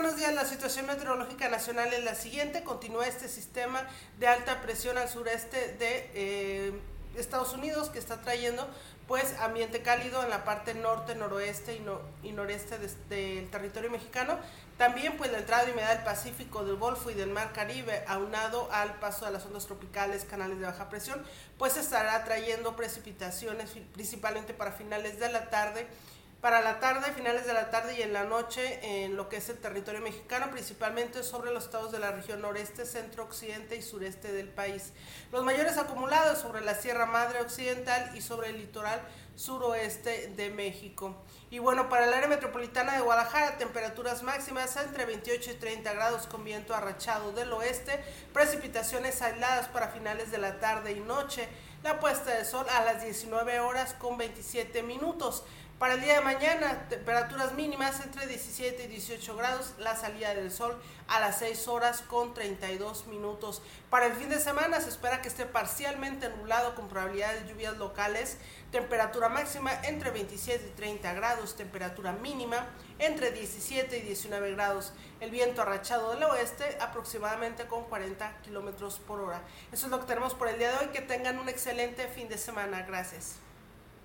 buenos días. La situación meteorológica nacional es la siguiente. Continúa este sistema de alta presión al sureste de eh, Estados Unidos que está trayendo pues ambiente cálido en la parte norte, noroeste y, noreste del territorio mexicano. También pues la entrada humedad del Pacífico, del Golfo y del Mar Caribe, aunado al paso de las ondas tropicales, canales de baja presión, pues estará trayendo precipitaciones principalmente para finales de la tarde para la tarde, finales de la tarde y en la noche en lo que es el territorio mexicano, principalmente sobre los estados de la región noreste, centro, occidente y sureste del país. Los mayores acumulados sobre la Sierra Madre Occidental y sobre el litoral suroeste de México. Y bueno, para el área metropolitana de Guadalajara, temperaturas máximas entre 28 y 30 grados con viento arrachado del oeste, precipitaciones aisladas para finales de la tarde y noche, la puesta de sol a las 19 horas con 27 minutos. Para el día de mañana, temperaturas mínimas entre 17 y 18 grados, la salida del sol a las 6 horas con 32 minutos. Para el fin de semana se espera que esté parcialmente nublado con probabilidad de lluvias locales, temperatura máxima entre 27 y 30 grados, temperatura mínima entre 17 y 19 grados, el viento arrachado del oeste aproximadamente con 40 kilómetros por hora. Eso es lo que tenemos por el día de hoy, que tengan un excelente fin de semana, gracias.